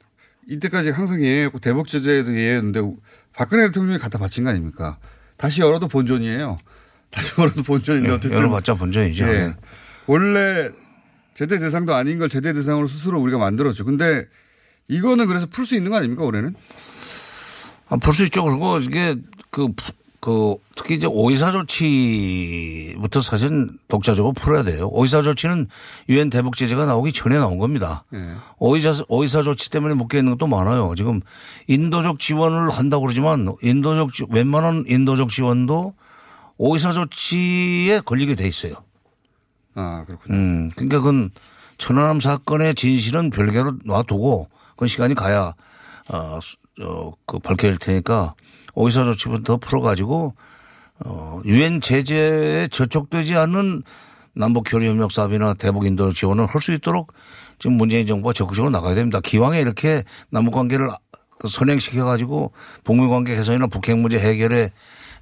이때까지 항상 예했고 대북 제재에도 예했는데 박근혜 대통령이 갖다 바친 거 아닙니까? 다시 열어도 본전이에요. 다시 열어도 본전인데 예, 어쨌든 열어봤자 본전이죠. 예. 네. 원래 제재 대상도 아닌 걸 제재 대상으로 스스로 우리가 만들었죠. 근데 이거는 그래서 풀 수 있는 거 아닙니까 올해는? 아, 풀 수 있죠. 그리고 이게 그, 그 특히 이제 오이사 조치부터 사실 독자적으로 풀어야 돼요. 오이사 조치는 유엔 대북 제재가 나오기 전에 나온 겁니다. 예. 오이사, 오이사 조치 때문에 묶여 있는 것도 많아요. 지금 인도적 지원을 한다고 그러지만 인도적, 지- 웬만한 인도적 지원도 오이사 조치에 걸리게 돼 있어요. 아, 그렇군요. 음, 그러니까 그건 천안함 사건의 진실은 별개로 놔두고 그건 시간이 가야 어, 수- 어, 그 밝혀질 테니까 오이사 조치부터 풀어가지고 어, 유엔 제재에 저촉되지 않는 남북 교류 협력 사업이나 대북 인도 지원을 할 수 있도록 지금 문재인 정부가 적극적으로 나가야 됩니다. 기왕에 이렇게 남북 관계를 그 선행시켜 가지고 북미 관계 개선이나 북핵 문제 해결에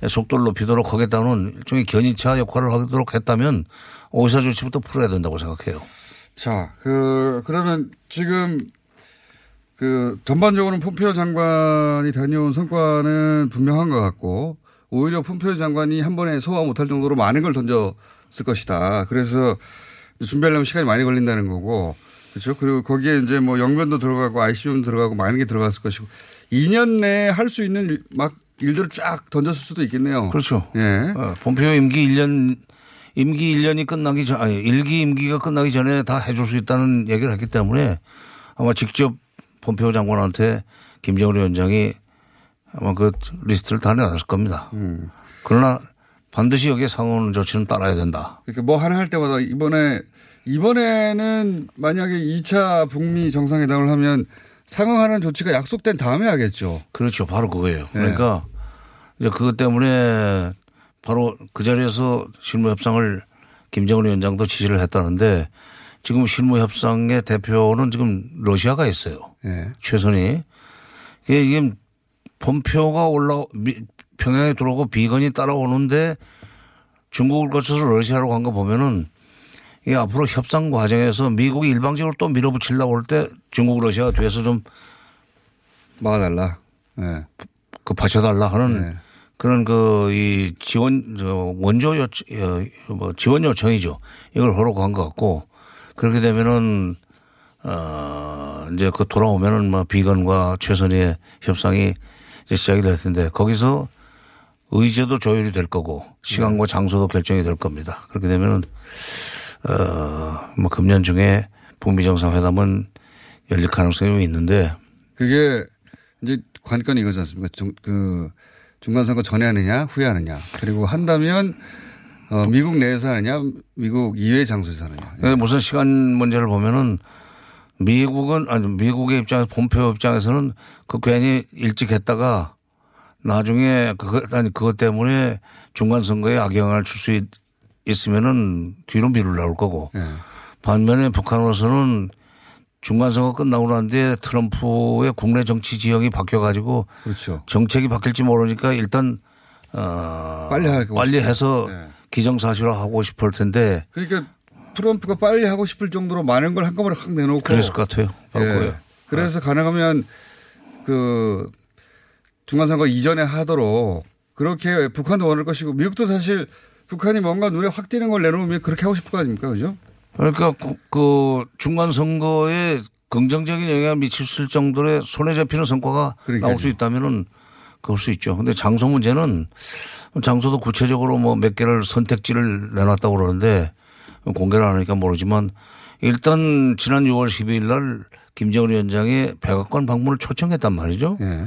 속도를 높이도록 하겠다는 일종의 견인차 역할을 하도록 했다면 오이사 조치부터 풀어야 된다고 생각해요. 자, 그, 그러면 지금 그 전반적으로는 폼페이오 장관이 다녀온 성과는 분명한 것 같고 오히려 폼페이오 장관이 한 번에 소화 못할 정도로 많은 걸 던졌을 것이다. 그래서 준비하려면 시간이 많이 걸린다는 거고 그렇죠. 그리고 거기에 이제 뭐 영변도 들어가고 ICM도 들어가고 많은 게 들어갔을 것이고 2년 내에 할 수 있는 일, 막 일들을 쫙 던졌을 수도 있겠네요. 그렇죠. 예. 어, 본표 임기 1년 임기 1년이 끝나기 전 아니 일기 임기가 끝나기 전에 다 해줄 수 있다는 얘기를 했기 때문에 아마 직접 본표 장관한테 김정은 위원장이 아마 그 리스트를 다 내놨을 겁니다. 음. 그러나 반드시 여기에 상원 조치는 따라야 된다. 그러니까 뭐 하나 할 때마다 이번에 이번에는 만약에 2차 북미 정상회담을 하면 상응하는 조치가 약속된 다음에 하겠죠. 그렇죠. 바로 그거예요. 네. 그러니까 이제 그것 때문에 바로 그 자리에서 실무 협상을 김정은 위원장도 지시를 했다는데 지금 실무 협상의 대표는 지금 러시아가 있어요. 예. 최선이. 이게 이게 본표가 올라 미- 평양에 들어오고 비건이 따라오는데 중국을 거쳐서 러시아로 간 거 보면은 이게 앞으로 협상 과정에서 미국이 일방적으로 또 밀어붙이려고 할 때 중국 러시아가 뒤에서 좀 막아달라. 네. 그 받쳐달라 하는 네. 그런 그 이 지원 저 원조 요청 어, 뭐 지원 요청이죠. 이걸 간것 같고 그렇게 되면은 어 이제 그 돌아오면은 뭐 비건과 최선희의 협상이 이제 시작이 될 텐데 거기서 의제도 조율이 될 거고 시간과 장소도 결정이 될 겁니다. 그렇게 되면은 어뭐 금년 중에 북미 정상회담은 열릴 가능성이 있는데 그게 이제 관건이 이거지 않습니까? 중, 그 중간선거 전에 하느냐 후에 하느냐 그리고 한다면 어, 미국 내에서 하느냐 미국 이외 장소에서 하느냐. 근데 무슨 시간 문제를 보면은 미국은 아니 미국의 입장에서 본표 입장에서는 그 괜히 일찍 했다가 나중에 그거 아니 그것 때문에 중간 선거에 악영향을 줄 수 있으면은 뒤로 미룰 나올 거고 예. 반면에 북한으로서는 중간 선거 끝나고 난 뒤에 트럼프의 국내 정치 지형이 바뀌어 가지고 그렇죠. 정책이 바뀔지 모르니까 일단 어 빨리 하고 빨리. 해서 네. 기정사실화 하고 싶을 텐데 그러니까 트럼프가 빨리 하고 싶을 정도로 많은 걸 한꺼번에 확 내놓고. 그랬을 것 같아요. 예. 그래서 가능하면 그 중간선거 이전에 하도록 그렇게 북한도 원할 것이고 미국도 사실 북한이 뭔가 눈에 확 띄는 걸 내놓으면 그렇게 하고 싶을 거 아닙니까? 그죠? 그러니까 그, 그 중간 선거에 긍정적인 영향을 미칠 정도의 손에 잡히는 성과가 그러니까요. 나올 수 있다면은 그럴 수 있죠. 근데 장소 문제는 장소도 구체적으로 뭐 몇 개를 선택지를 내놨다고 그러는데 공개를 안 하니까 모르지만 일단 지난 6월 12일 날 김정은 위원장의 백악관 방문을 초청했단 말이죠. 예.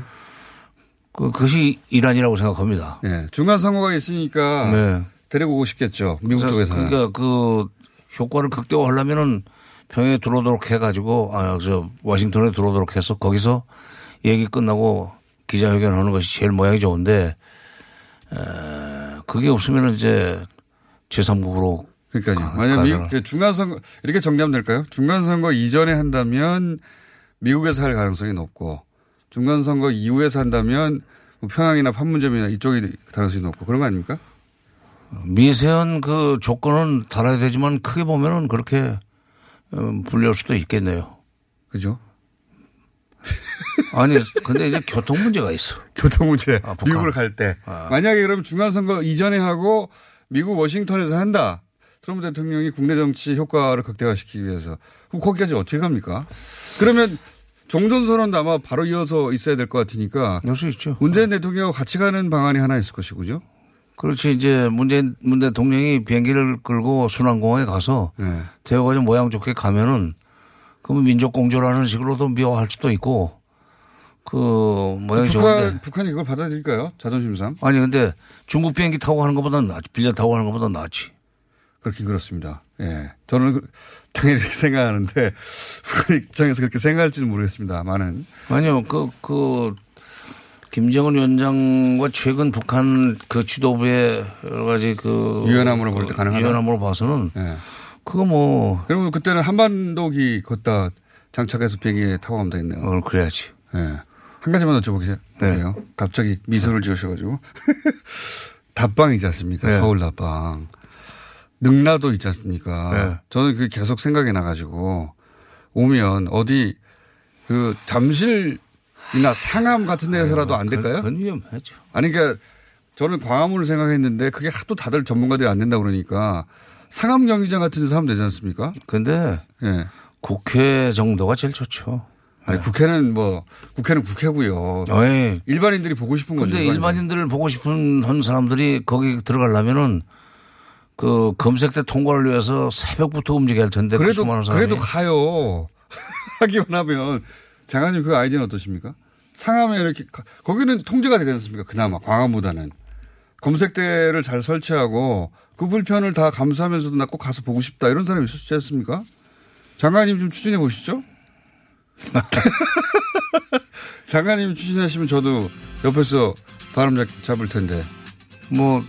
그, 그것이 이란이라고 생각합니다. 예. 중간 선거가 있으니까 네. 데리고 오고 싶겠죠. 미국 쪽에서는. 그러니까 그 효과를 극대화하려면은 평양에 들어오도록 해가지고 아저 워싱턴에 들어오도록 해서 거기서 얘기 끝나고 기자회견하는 것이 제일 모양이 좋은데 에, 그게 없으면 이제 제3국으로 그러니까요. 만약 미국 그 중간 선거 이렇게 정리하면 될까요? 중간 선거 이전에 한다면 미국에서 할 가능성이 높고 중간 선거 이후에서 한다면 뭐 평양이나 판문점이나 이쪽이 가능성이 높고 그런 거 아닙니까? 미세한 그 조건은 달아야 되지만 크게 보면은 그렇게 음, 불리할 수도 있겠네요. 그죠? 아니 근데 이제 교통 문제가 있어. 교통 문제. 아, 미국을 갈 때. 만약에 그러면 중간 선거 이전에 하고 미국 워싱턴에서 한다. 트럼프 대통령이 국내 정치 효과를 극대화시키기 위해서. 그럼 거기까지 어떻게 갑니까? 그러면 종전 선언도 아마 바로 이어서 있어야 될 것 같으니까. 있죠. 문재인 대통령하고 같이 가는 방안이 하나 있을 것이고, 그죠? 그렇지 이제 문재인 문 대통령이 비행기를 끌고 순환공항에 가서 네. 대우가 좀 모양 좋게 가면은 그러면 민족 공조라는 식으로도 미워할 수도 있고 그 모양이 북한, 좋은데 북한이 그걸 받아들일까요? 자존심상? 아니 근데 중국 비행기 타고 가는 것보다 낫지 빌려 타고 가는 것보다 낫지. 그렇긴 그렇습니다. 예. 저는 그- 당연히 그렇게 생각하는데 북한 입장에서 그렇게 생각할지는 모르겠습니다. 많은. 아니요 그그 김정은 위원장과 최근 북한 그 지도부의 여러 가지 그 유연함으로 볼 때 가능하다? 유연함으로 봐서는 예. 그거 뭐 그러면 그때는 한반도기 걷다 장착해서 비행기에 타고 가면 되겠네요. 어, 그래야지. 예. 한 가지만 여쭤보게요. 네. 갑자기 미소를 지으셔가지고. 답방 이지 않습니까? 네. 서울 답방. 능라도 있지 않습니까? 네. 저는 그게 계속 생각이 나가지고 오면 어디 그 잠실 이나 상암 같은 데서라도 안 될까요? 그건 위험하죠. 아니 그러니까 저는 광화문을 생각했는데 그게 하도 다들 전문가들이 안 된다 그러니까 상암 경기장 같은 데서 하면 되지 않습니까? 근데 예. 국회 정도가 제일 좋죠. 아니 국회는 뭐 국회는 국회고요. 어이. 일반인들이 보고 싶은 거죠. 근데 일반인들. 일반인들을 보고 싶은 한 사람들이 거기 들어가려면은 그 검색 대 통과를 위해서 새벽부터 움직여야 할 텐데 그 그래도. 그래도 가요. 하기만 하면 장관님 그 아이디어는 어떠십니까? 상암에 이렇게 가- 거기는 통제가 되지 않습니까? 그나마 광화보다는 검색대를 잘 설치하고 그 불편을 다 감수하면서도 나 꼭 가서 보고 싶다 이런 사람이 있었지 않습니까? 장관님 좀 추진해 보시죠. 장관님 추진하시면 저도 옆에서 바람 잡- 잡을 텐데. 뭐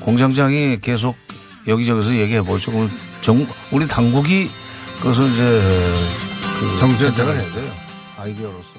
공장장이 계속 여기저기서 얘기해 보죠. 정 우리 당국이 그것을 이제 그 정수현 선택을 장관. 해야 돼요. 아이디어로서.